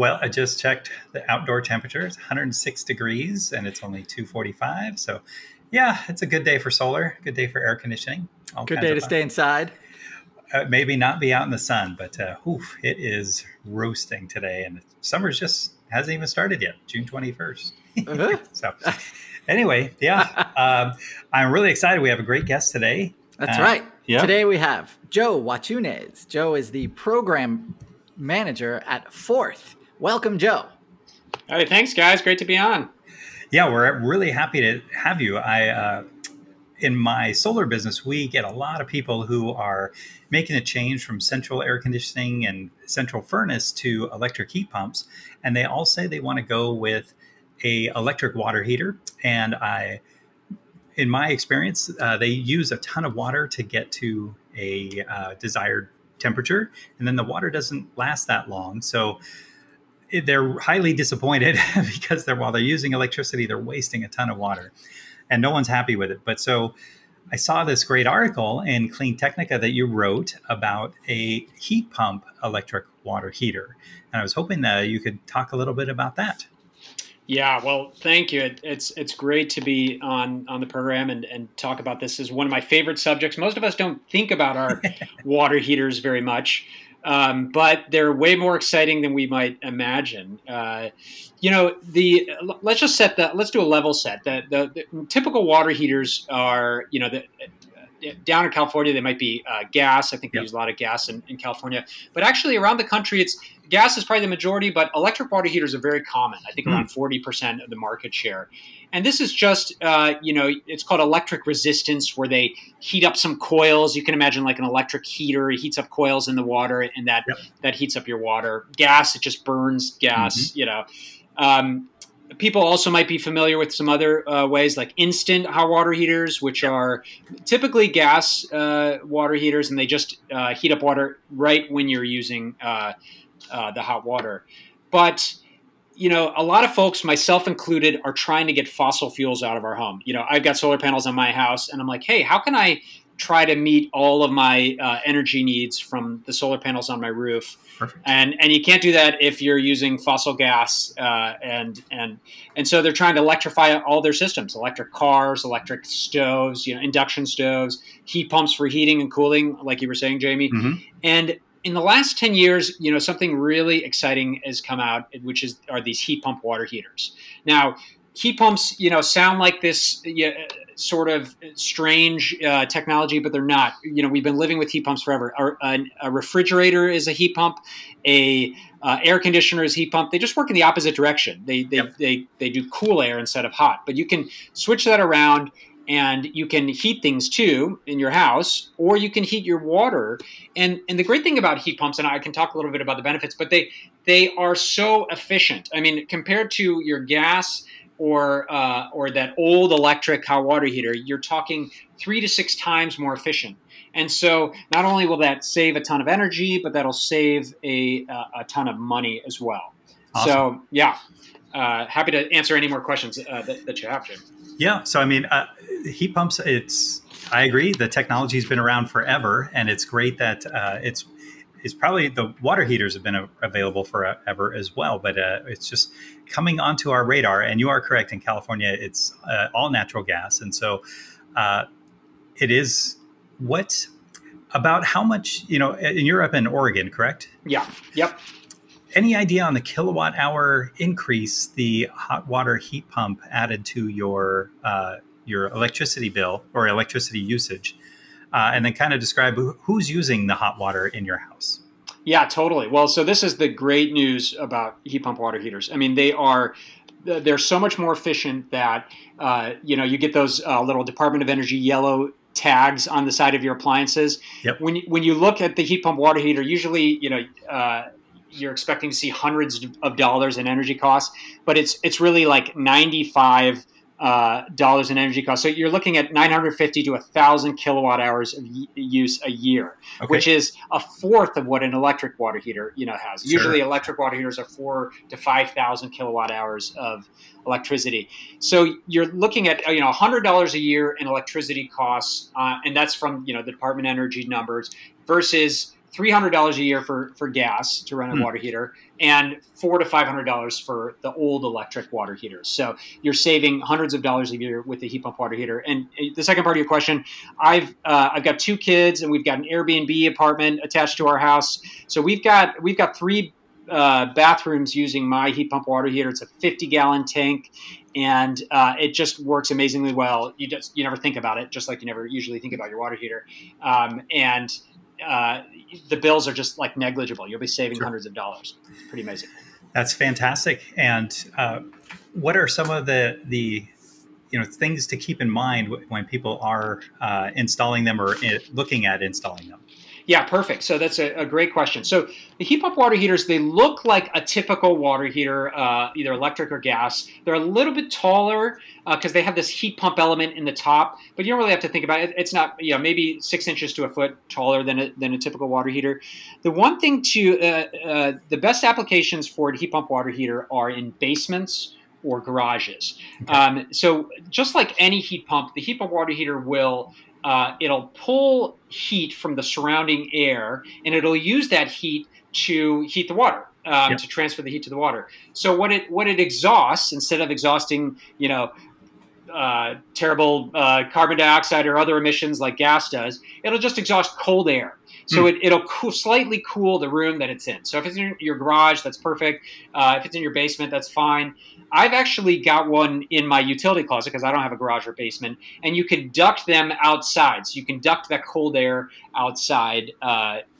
Well, I just checked the outdoor temperature. It's 106 degrees and it's only 245. So, yeah, it's a good day for solar, good day for air conditioning. good day to fun. stay inside. Uh, maybe not be out in the sun, but uh, oof, it is roasting today. And summer's just hasn't even started yet, June 21st. Uh-huh. so, anyway, yeah, um, I'm really excited. We have a great guest today. That's uh, right. Yeah. Today we have Joe Wachunas. Joe is the program manager at Forth Welcome, Joe. Hey, thanks, guys. Great to be on. Yeah, we're really happy to have you. I, uh, in my solar business, we get a lot of people who are making a change from central air conditioning and central furnace to electric heat pumps, and they all say they want to go with a electric water heater. And I, in my experience, uh, they use a ton of water to get to a uh, desired temperature, and then the water doesn't last that long. So they're highly disappointed because they're while they're using electricity, they're wasting a ton of water, and no one's happy with it. But so I saw this great article in Clean Technica that you wrote about a heat pump electric water heater, and I was hoping that you could talk a little bit about that. Yeah, well, thank you. It, it's it's great to be on on the program and, and talk about this. is one of my favorite subjects. Most of us don't think about our water heaters very much um, but they're way more exciting than we might imagine. Uh, you know, the let's just set that. Let's do a level set. The, the, the typical water heaters are, you know, the, down in California, they might be uh, gas. I think they yep. use a lot of gas in, in, California. But actually, around the country, it's gas is probably the majority, but electric water heaters are very common. I think mm. around 40% of the market share. And this is just, uh, you know, it's called electric resistance, where they heat up some coils. You can imagine like an electric heater. It heats up coils in the water, and that yep. that heats up your water. Gas, it just burns gas. Mm-hmm. You know. Um, people also might be familiar with some other uh, ways like instant hot water heaters, which are typically gas uh, water heaters, and they just uh, heat up water right when you're using uh, uh, the hot water. But you know, a lot of folks, myself included, are trying to get fossil fuels out of our home. You know, I've got solar panels on my house, and I'm like, hey, how can I try to meet all of my uh, energy needs from the solar panels on my roof? Perfect. And and you can't do that if you're using fossil gas, uh, and and and so they're trying to electrify all their systems: electric cars, electric stoves, you know, induction stoves, heat pumps for heating and cooling, like you were saying, Jamie, mm-hmm. and in the last 10 years, you know, something really exciting has come out, which is are these heat pump water heaters. Now, heat pumps, you know, sound like this sort of strange uh, technology, but they're not. You know, we've been living with heat pumps forever. A, a refrigerator is a heat pump. A uh, air conditioner is heat pump. They just work in the opposite direction. They they, yep. they they do cool air instead of hot. But you can switch that around and you can heat things too in your house or you can heat your water and and the great thing about heat pumps and I can talk a little bit about the benefits but they they are so efficient I mean compared to your gas or uh, or that old electric hot water heater you're talking 3 to 6 times more efficient and so not only will that save a ton of energy but that'll save a a ton of money as well awesome. so yeah uh, happy to answer any more questions uh, that, that, you have, Jim. Yeah. So, I mean, uh, heat pumps, it's, I agree. The technology's been around forever, and it's great that uh, it's, it's probably the water heaters have been available forever as well, but uh, it's just coming onto our radar. And you are correct. In California, it's uh, all natural gas. And so it is what about how much, you know, in Europe and Oregon, correct? Yeah. Yep any idea on the kilowatt hour increase the hot water heat pump added to your uh, your electricity bill or electricity usage? Uh, and then kind of describe who's using the hot water in your house. Yeah, totally. Well, so this is the great news about heat pump water heaters. I mean, they are they're so much more efficient that uh, you know you get those uh, little Department of Energy yellow tags on the side of your appliances. Yep. When when you look at the heat pump water heater, usually you know uh, you're expecting to see hundreds of dollars in energy costs, but it's it's really like ninety five uh, dollars in energy costs. So you're looking at 950 to 1,000 kilowatt hours of y- use a year, okay. which is a fourth of what an electric water heater you know has. Sure. Usually, electric water heaters are four to 5,000 kilowatt hours of electricity. So you're looking at you know $100 a year in electricity costs, uh, and that's from you know the Department of Energy numbers versus three hundred dollars a year for for gas to run a mm. water heater, and four to five hundred dollars for the old electric water heaters. So you're saving hundreds of dollars a year with the heat pump water heater. And uh, the second part of your question, I've uh, I've got two kids, and we've got an Airbnb apartment attached to our house. So we've got we've got three uh, bathrooms using my heat pump water heater. It's a 50 gallon tank, and uh, it just works amazingly well. You just you never think about it, just like you never usually think about your water heater. Um, and uh, the bills are just like negligible. You'll be saving sure. hundreds of dollars. Pretty amazing. That's fantastic. And uh, what are some of the the you know things to keep in mind when people are uh, installing them or uh, looking at installing them? Yeah, perfect. So that's a, a, great question. So the heat pump water heaters, they look like a typical water heater, uh, either electric or gas. They're a little bit taller because uh, they have this heat pump element in the top, but you don't really have to think about it. It's not, you know, maybe six inches to a foot taller than a, than a typical water heater. The one thing to, uh, uh the best applications for a heat pump water heater are in basements or garages. Okay. Um, so just like any heat pump, the heat pump water heater will uh, it'll pull heat from the surrounding air and it'll use that heat to heat the water um, yep. to transfer the heat to the water so what it what it exhausts instead of exhausting you know uh, terrible uh, carbon dioxide or other emissions like gas does it'll just exhaust cold air so mm. it, will cool, slightly cool the room that it's in. So if it's in your garage, that's perfect. Uh, if it's in your basement, that's fine. I've actually got one in my utility closet because I don't have a garage or basement, and you can duct them outside. So you can duct that cold air outside.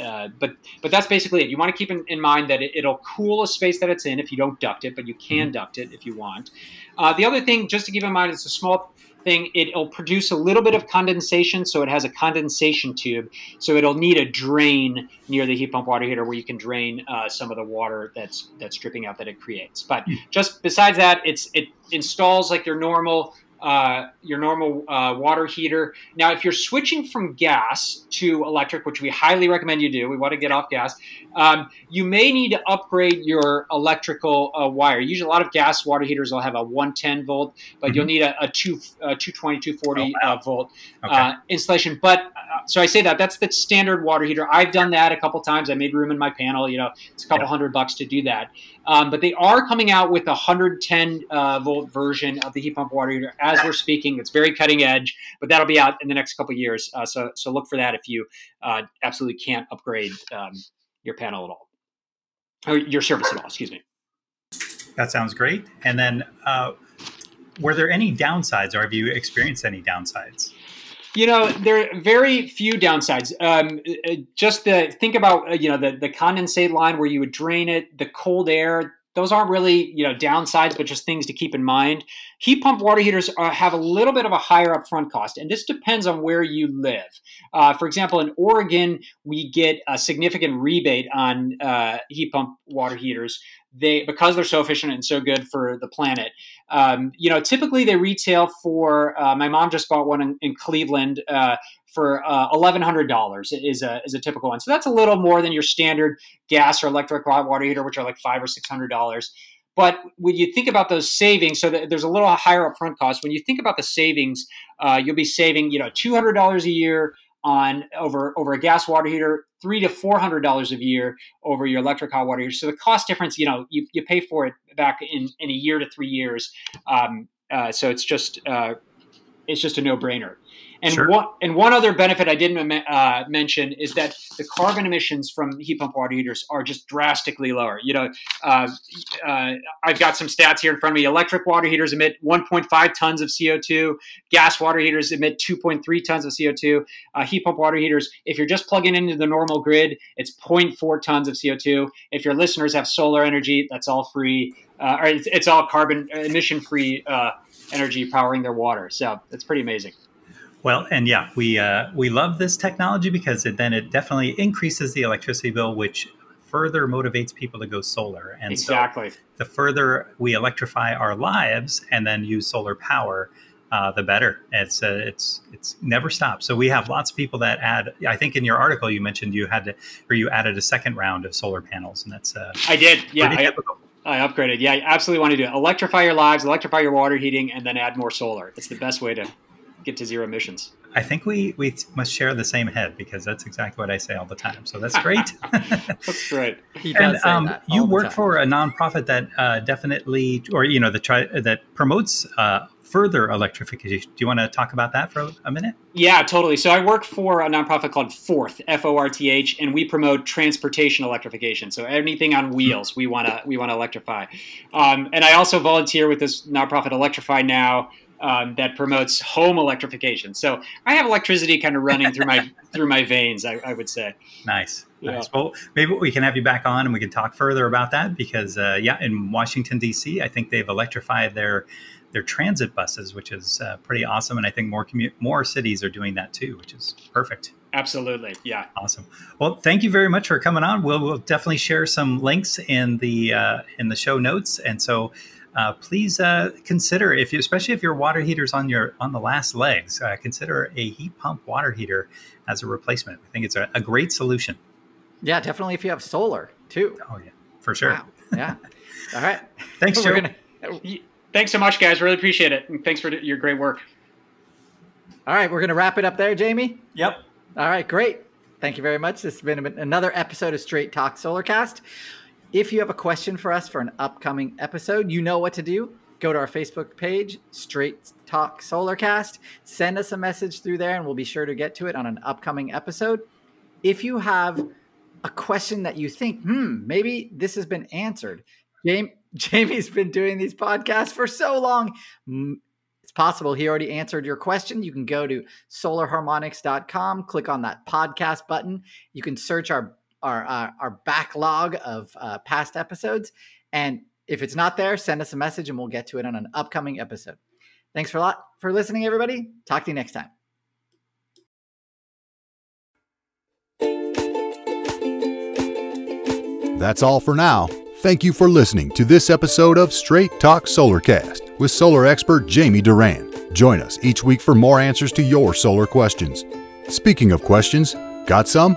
Uh, but but that's basically it. You want to keep in, in mind that it, will cool a space that it's in if you don't duct it, but you can mm. duct it if you want. Uh, the other thing, just to keep in mind, it's a small thing, it'll produce a little bit of condensation, so it has a condensation tube. So it'll need a drain near the heat pump water heater where you can drain uh, some of the water that's that's dripping out that it creates. But hmm. just besides that, it's it installs like your normal uh, your normal uh, water heater. Now, if you're switching from gas to electric, which we highly recommend you do, we want to get off gas. Um, you may need to upgrade your electrical uh, wire. Usually, a lot of gas water heaters will have a 110 volt, but mm-hmm. you'll need a, a, two, a 220, 240 oh, wow. Uh, volt okay. Uh, installation. But uh, so I say that that's the standard water heater. I've done that a couple times. I made room in my panel. You know, it's a couple yeah. hundred bucks to do that. Um, but they are coming out with a 110 uh, volt version of the heat pump water heater as we're speaking. It's very cutting edge, but that'll be out in the next couple years. Uh, so so look for that if you uh, absolutely can't upgrade um, your panel at all or your service at all. Excuse me. That sounds great. And then, uh, were there any downsides, or have you experienced any downsides? You know, there are very few downsides. Um, uh, just the think about uh, you know the the condensate line where you would drain it, the cold air. Those aren't really you know downsides, but just things to keep in mind. Heat pump water heaters are, have a little bit of a higher upfront cost, and this depends on where you live. Uh, for example, in Oregon, we get a significant rebate on uh, heat pump water heaters they because they're so efficient and so good for the planet. Um, you know, typically they retail for. Uh, my mom just bought one in, in Cleveland uh, for uh, eleven hundred dollars. Is a is a typical one. So that's a little more than your standard gas or electric hot water heater, which are like five or six hundred dollars. But when you think about those savings, so there's a little higher upfront cost. When you think about the savings, uh, you'll be saving, you know, two hundred dollars a year on over over a gas water heater, three to four hundred dollars a year over your electric hot water heater. So the cost difference, you know, you, you pay for it back in, in a year to three years. Um, uh, so it's just uh, it's just a no brainer. And Sure. one and one other benefit I didn't uh, mention is that the carbon emissions from heat pump water heaters are just drastically lower. You know, uh, uh, I've got some stats here in front of me. Electric water heaters emit 1.5 tons of CO2. Gas water heaters emit 2.3 tons of CO2. Uh, heat pump water heaters, if you're just plugging into the normal grid, it's 0.4 tons of CO2. If your listeners have solar energy, that's all free. Uh, or it's, it's all carbon emission free uh, energy powering their water. So it's pretty amazing. Well, and yeah, we uh, we love this technology because it then it definitely increases the electricity bill, which further motivates people to go solar. And exactly. so the further we electrify our lives and then use solar power, uh, the better. It's uh, it's it's never stops. So we have lots of people that add. I think in your article you mentioned you had to, or you added a second round of solar panels, and that's uh, I did. Yeah, I. I upgraded. Yeah, I absolutely want to do it. Electrify your lives, electrify your water heating, and then add more solar. It's the best way to get to zero emissions. I think we we must share the same head because that's exactly what I say all the time. So that's great. That's great. He does and say um, that you work time. for a nonprofit that uh, definitely, or you know, the try that promotes uh, further electrification. Do you want to talk about that for a minute? Yeah, totally. So I work for a nonprofit called Forth, F O R T H, and we promote transportation electrification. So anything on wheels, we want to we want to electrify. Um, and I also volunteer with this nonprofit Electrify Now. Um, that promotes home electrification. So I have electricity kind of running through my through my veins. I, I would say. Nice, Yeah. nice. Well, maybe we can have you back on and we can talk further about that because, uh, yeah, in Washington D.C., I think they've electrified their their transit buses, which is uh, pretty awesome. And I think more commu- more cities are doing that too, which is perfect. Absolutely. Yeah. Awesome. Well, thank you very much for coming on. We'll, we'll definitely share some links in the uh, in the show notes, and so uh, please uh, consider if you, especially if your water heater's on your on the last legs, uh, consider a heat pump water heater as a replacement. I think it's a, a great solution. Yeah, definitely if you have solar too. Oh yeah, for sure. Wow. Yeah. All right. Thanks, Joe. Gonna- Thanks so much, guys. Really appreciate it, and thanks for your great work. all right, we're going to wrap it up there, Jamie. Yep. All right, great. Thank you very much. This has been another episode of Straight Talk Solarcast. If you have a question for us for an upcoming episode, you know what to do. Go to our Facebook page, Straight Talk Solarcast. Send us a message through there, and we'll be sure to get to it on an upcoming episode. If you have a question that you think, hmm, maybe this has been answered, Jamie, Jamie's been doing these podcasts for so long. It's possible he already answered your question. You can go to solarharmonics.com, click on that podcast button. You can search our our uh, our backlog of uh, past episodes, and if it's not there, send us a message and we'll get to it on an upcoming episode. Thanks for a lot for listening, everybody. Talk to you next time. That's all for now. Thank you for listening to this episode of Straight Talk Solarcast with solar expert Jamie Duran. Join us each week for more answers to your solar questions. Speaking of questions, got some?